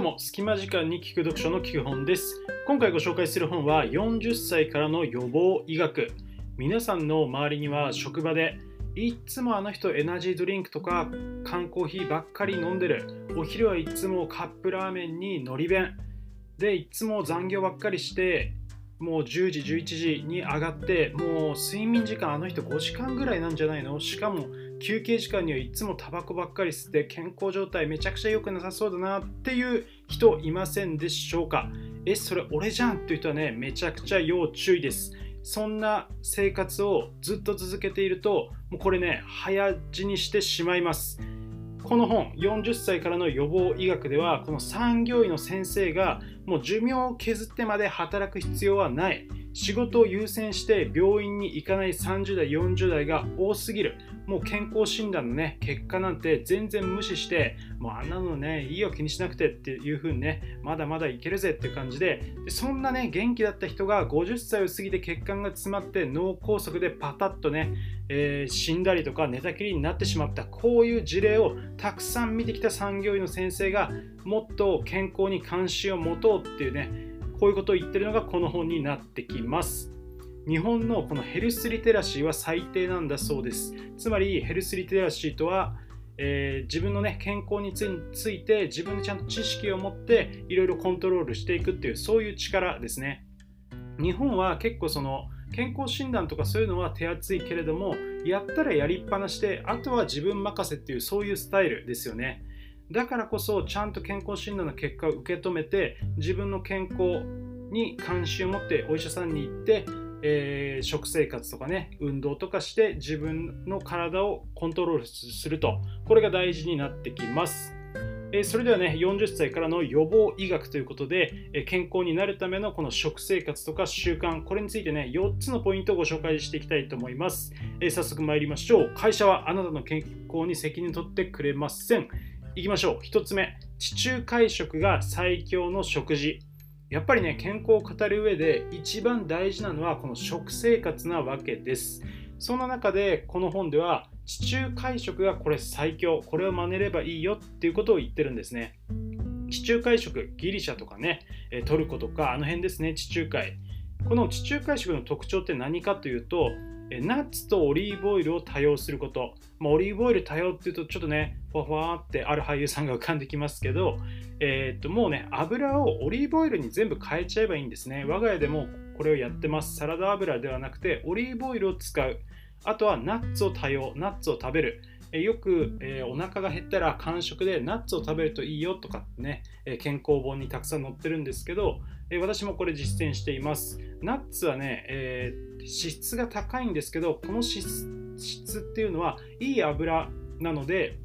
ども、隙間時間に聞く読書の聞く本です。今回ご紹介する本は40歳からの予防医学。皆さんの周りには職場でいつもあの人エナジードリンクとか缶コーヒーばっかり飲んでる。お昼はいつもカップラーメンにのり弁。で、いつも残業ばっかりして、もう10時、11時に上がって、もう睡眠時間あの人5時間ぐらいなんじゃないの？しかも休憩時間にはいつもタバコばっかり吸って健康状態めちゃくちゃ良くなさそうだなっていう人いませんでしょうか？え、それ俺じゃんっていう人はね、めちゃくちゃ要注意です。そんな生活をずっと続けていると、もうこれね、早死にしてしまいます。この本、40歳からの予防医学では、この産業医の先生がもう寿命を削ってまで働く必要はない。仕事を優先して病院に行かない30代、40代が多すぎる。もう健康診断のね、結果なんて全然無視して、もうあんなのね、いいよ気にしなくてっていう風にね、まだまだいけるぜっていう感じで、でそんなね、元気だった人が50歳を過ぎて血管が詰まって脳梗塞でパタッとね、えー、死んだりとか寝たきりになってしまった、こういう事例をたくさん見てきた産業医の先生がもっと健康に関心を持とうっていうね、こういうことを言ってるのがこの本になってきます。日本のこのヘルスリテラシーは最低なんだそうです。つまりヘルスリテラシーとは、えー、自分の、ね、健康について自分でちゃんと知識を持っていろいろコントロールしていくっていうそういう力ですね。日本は結構その健康診断とかそういうのは手厚いけれどもやったらやりっぱなしであとは自分任せっていうそういうスタイルですよね。だからこそちゃんと健康診断の結果を受け止めて自分の健康に関心を持ってお医者さんに行って、えー、食生活とかね運動とかして自分の体をコントロールするとこれが大事になってきます。えそれではね、40歳からの予防医学ということで、え健康になるためのこの食生活とか習慣、これについてね、4つのポイントをご紹介していきたいと思います。え早速参りましょう。会社はあなたの健康に責任を取ってくれません。いきましょう。1つ目、地中海食が最強の食事。やっぱりね、健康を語る上で一番大事なのはこの食生活なわけです。そんな中で、この本では地中海食がこれ最強、これを真似ればいいよっていうことを言ってるんですね。地中海食、ギリシャとかね、トルコとか、あの辺ですね、地中海。この地中海食の特徴って何かというと、ナッツとオリーブオイルを多用すること。まあ、オリーブオイル多用っていうとちょっとね、ふわふわってある俳優さんが浮かんできますけど、えー、っともうね、油をオリーブオイルに全部変えちゃえばいいんですね。我が家でもこれをやってます。サラダ油ではなくてオリーブオイルを使う。あとはナッツを多用、ナッツを食べる。よく、えー、お腹が減ったら間食でナッツを食べるといいよとかってね、え健康本にたくさん載ってるんですけど、え私もこれ実践しています。ナッツはね、えー、脂質が高いんですけど、この脂質っていうのはいい油なので、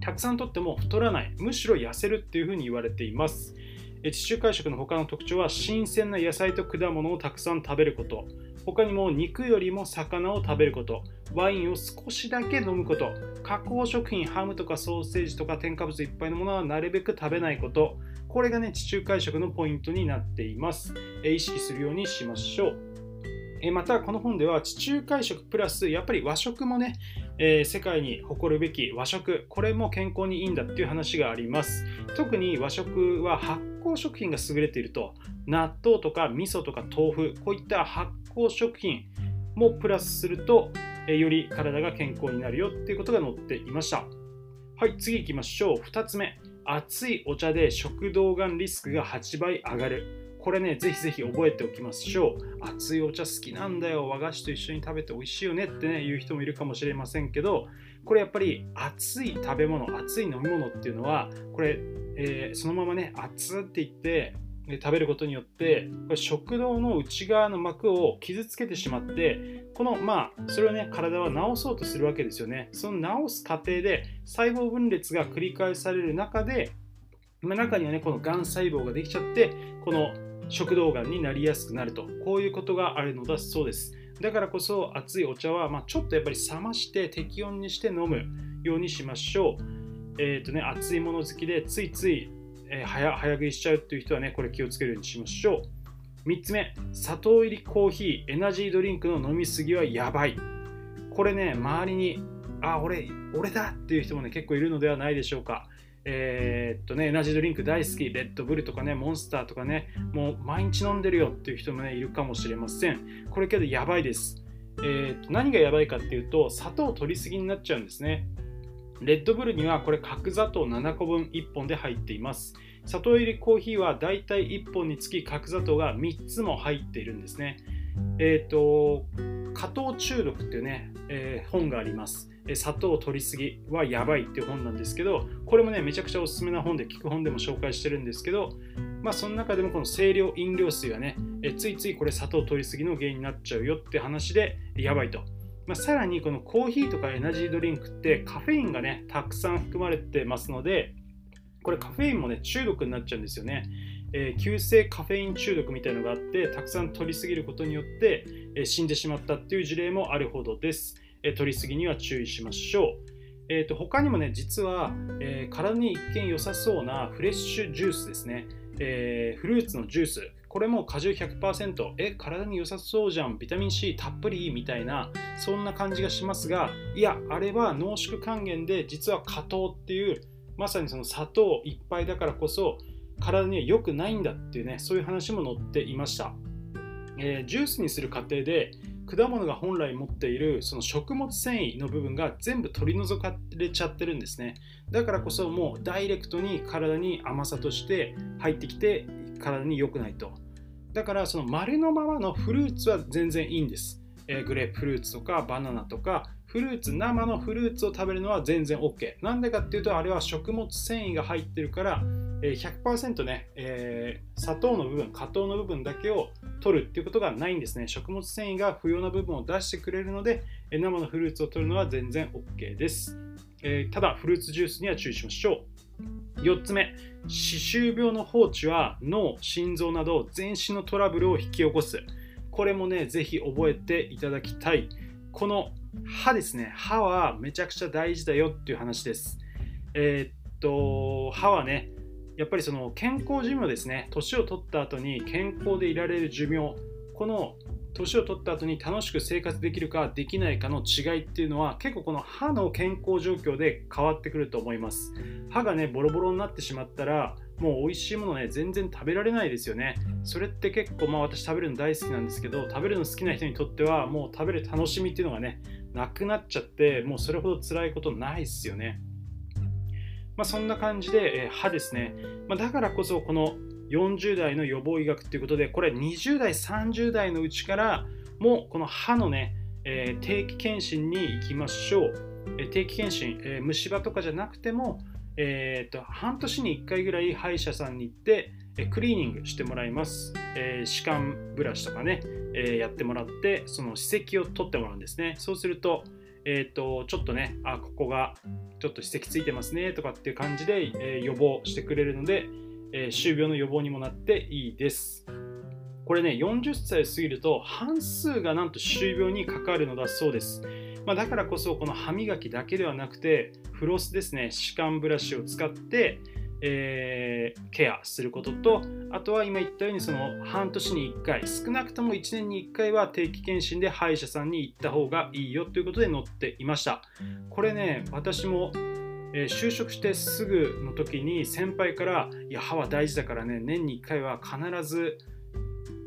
たくさんとっても太らない、むしろ痩せるっていうふうに言われています。地中海食の他の特徴は新鮮な野菜と果物をたくさん食べること他にも肉よりも魚を食べること。ワインを少しだけ飲むこと。加工食品ハムとかソーセージとか添加物いっぱいのものはなるべく食べないこと。これがね地中海食のポイントになっています。意識するようにしましょう。またこの本では地中海食プラスやっぱり和食もね、えー、世界に誇るべき和食。これも健康にいいんだっていう話があります。特に和食は発酵食品が優れていると納豆とか味噌とか豆腐こういった発酵食品もプラスすると、より体が健康になるよっていうことが載っていました。はい次いきましょう。2つ目。熱いお茶で食道がんリスクが8倍上がる。これね、ぜひぜひ覚えておきましょう。熱いお茶好きなんだよ。和菓子と一緒に食べて美味しいよねってね、言う人もいるかもしれませんけど、これやっぱり熱い食べ物、熱い飲み物っていうのは、これ、えー、そのままね、熱って言って、食べることによってこれ食道の内側の膜を傷つけてしまってこのまあそれをね体は治そうとするわけですよねその治す過程で細胞分裂が繰り返される中で中にはねこのがん細胞ができちゃってこの食道がんになりやすくなると。こういうことがあるのだそうです。だからこそ熱いお茶は、まあ、ちょっとやっぱり冷まして適温にして飲むようにしましょう。えっ、ー、とね熱いもの好きでついつい、えー、早早食いしちゃうっていう人はねこれ気をつけるようにしましょう。3つ目砂糖入りコーヒー。エナジードリンクの飲みすぎはやばい。これね周りにあ俺俺だっていう人もね結構いるのではないでしょうか。えー、っとね、エナジードリンク大好き、レッドブルとかね、モンスターとかね、もう毎日飲んでるよっていう人もね、いるかもしれません。これけどやばいです。えー、っと何がやばいかっていうと、砂糖取りすぎになっちゃうんですね。レッドブルにはこれ角砂糖7個分1本で入っています。砂糖入りコーヒーはだいたい1本につき角砂糖が3つも入っているんですね。えっ、と、加糖中毒っていうね、えー、本があります。砂糖を取りすぎはやばいっていう本なんですけど、これもね、めちゃくちゃおすすめな本で、聞く本でも紹介してるんですけど、まあ、その中でもこの清涼飲料水はね、えついついこれ砂糖取りすぎの原因になっちゃうよって話で、やばいと。まあ、さらにこのコーヒーとかエナジードリンクってカフェインがね、たくさん含まれてますので、これカフェインもね、中毒になっちゃうんですよね。えー、急性カフェイン中毒みたいのがあってたくさん取りすぎることによって、えー、死んでしまったっていう事例もあるほどです、えー、取りすぎには注意しましょう。えーと、他にもね実は、え体に一見良さそうなフレッシュジュースですね、えフルーツのジュース。これも果汁100%え体に良さそうじゃん。ビタミン C たっぷりみたいなそんな感じがしますがいやあれは濃縮還元で実は果糖っていうまさにその砂糖いっぱいだからこそ体には良くないんだっていうねそういう話も載っていました、えー、ジュースにする過程で果物が本来持っているその食物繊維の部分が全部取り除かれちゃってるんですね。だからこそもうダイレクトに体に甘さとして入ってきて体に良くないと。だからその丸のままのフルーツは全然いいんです、えー、グレープフルーツとかバナナとかフルーツ生のフルーツを食べるのは全然 OK なんでかっていうとあれは食物繊維が入ってるから100%ね、えー、砂糖の部分、果糖の部分だけを取るっていうことがないんですね。食物繊維が不要な部分を出してくれるので、生のフルーツを取るのは全然 OK です。えー、ただ、フルーツジュースには注意しましょう。4つ目、歯周病の放置は脳、心臓など全身のトラブルを引き起こす。これもね、ぜひ覚えていただきたい。この歯ですね、歯はめちゃくちゃ大事だよっていう話です。えー、っと、歯はね、やっぱりその健康寿命ですね。年を取った後に健康でいられる寿命。この年を取った後に楽しく生活できるかできないかの違いっていうのは結構この歯の健康状況で変わってくると思います。歯がねボロボロになってしまったらもう美味しいものね全然食べられないですよね。それって結構まあ私食べるの大好きなんですけど食べるの好きな人にとってはもう食べる楽しみっていうのがねなくなっちゃってもうそれほど辛いことないですよね。まあ、そんな感じで、え、歯ですね、まあ、だからこそこの40代の予防医学ということでこれ20代30代のうちからもうこの歯のね、えー、定期検診に行きましょう、えー、定期検診、え虫歯とかじゃなくても、えーと、半年に1回ぐらい歯医者さんに行ってクリーニングしてもらいます、え歯間ブラシとかね、えやってもらってその歯石を取ってもらうんですね。そうするとえーと、ちょっとねあここがちょっと歯石ついてますねとかっていう感じで、え、予防してくれるので、えー、歯周病の予防にもなっていいです。これね40歳過ぎると半数がなんと歯周病にかかるのだそうです。まあ、だからこそこの歯磨きだけではなくてフロスですね歯間ブラシを使って、えー、ケアすることとあとは今言ったようにその半年に1回少なくとも1年に1回は定期検診で歯医者さんに行った方がいいよということで載っていました。これね私も、え、就職してすぐの時に先輩から「いや歯は大事だからね年に1回は必ず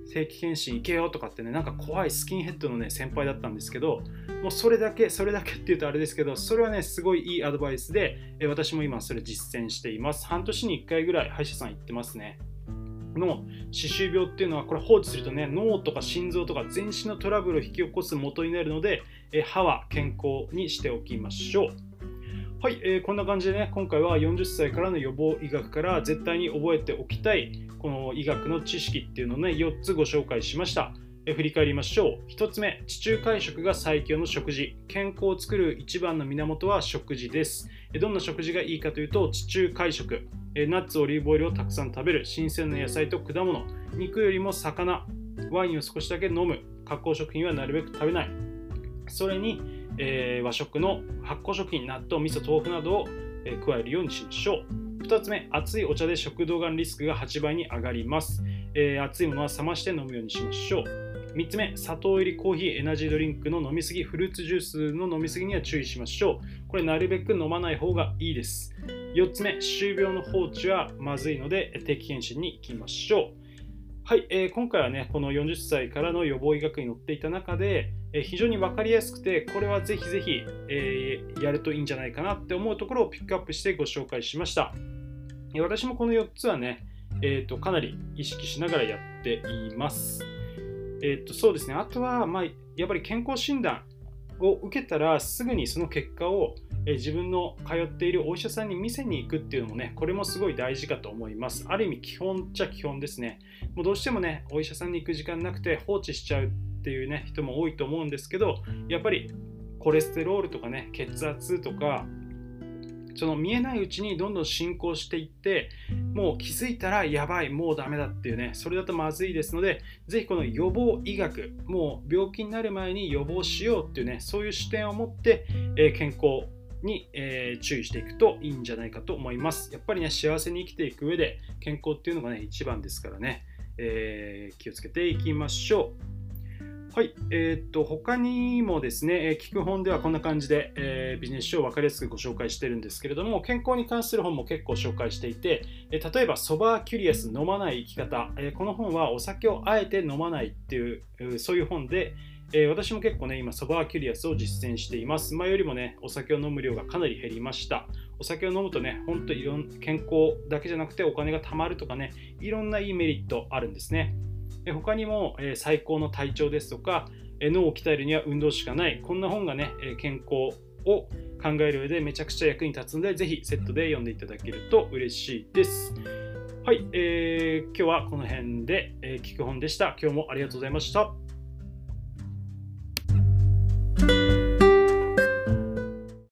定期検診行けよとかってねなんか怖いスキンヘッドのね先輩だったんですけどもうそれだけそれだけっていうとあれですけどそれはねすごいいいアドバイスで、え私も今それ実践しています。半年に1回ぐらい歯医者さん行ってますね。の歯周病っていうのはこれ放置するとね脳とか心臓とか全身のトラブルを引き起こす元になるので、え歯は健康にしておきましょう。はい、えー、こんな感じでね、今回は40歳からの予防医学から絶対に覚えておきたい、この医学の知識っていうのをね、4つご紹介しました。え振り返りましょう。1つ目、地中海食が最強の食事。健康を作る一番の源は食事です。えどんな食事がいいかというと、地中海食。えナッツ、オリーブオイルをたくさん食べる。新鮮な野菜と果物。肉よりも魚。ワインを少しだけ飲む。加工食品はなるべく食べない。それに、えー、和食の発酵食品、納豆、味噌、豆腐などを、えー、加えるようにしましょう。2つ目、熱いお茶で食道がんリスクが8倍に上がります。えー、熱いものは冷まして飲むようにしましょう。3つ目、砂糖入りコーヒー、エナジードリンクの飲みすぎ、フルーツジュースの飲みすぎには注意しましょう。これなるべく飲まない方がいいです。4つ目、歯周病の放置はまずいので定期検診に行きましょう。はい、えー、今回はね、この40歳からの予防医学に載っていた中で、えー、非常に分かりやすくて、これはぜひぜひ、えー、やるといいんじゃないかなって思うところをピックアップしてご紹介しました。え私もこの4つはね、えーと、かなり意識しながらやっています。えーと、そうですね、あとは、まあ、やっぱり健康診断を受けたらすぐにその結果をえ自分の通っているお医者さんに見せに行くっていうのもね、これもすごい大事かと思います。ある意味基本っちゃ基本ですね。もうどうしてもね、お医者さんに行く時間なくて放置しちゃうっていうね、人も多いと思うんですけど、やっぱりコレステロールとかね、血圧とか、その見えないうちにどんどん進行していってもう気づいたらやばいもうダメだっていうねそれだとまずいですのでぜひこの予防医学もう病気になる前に予防しようっていうねそういう視点を持って、え、健康に、え、注意していくといいんじゃないかと思います。やっぱりね、幸せに生きていく上で健康っていうのがね、一番ですからね、えー、気をつけていきましょう。はい、えー、っと他にもですねえ、聞く本ではこんな感じで、えー、ビジネス書を分かりやすくご紹介してるんですけれども、健康に関する本も結構紹介していて、え例えば、ソバーキュリアス飲まない生き方、えこの本はお酒をあえて飲まないっていう、そういう本で、え、私も結構ね、今、ソバーキュリアスを実践しています。前よりもね、お酒を飲む量がかなり減りました。お酒を飲むとね、ほんといろん健康だけじゃなくてお金が貯まるとかね、いろんないいメリットあるんですね。他にも、え、最高の体調ですとか、え、脳を鍛えるには運動しかない、こんな本がね、え健康を考える上でめちゃくちゃ役に立つので、ぜひセットで読んでいただけると嬉しいです。はい、えー、今日はこの辺で、え、聞く本でした。今日もありがとうございました。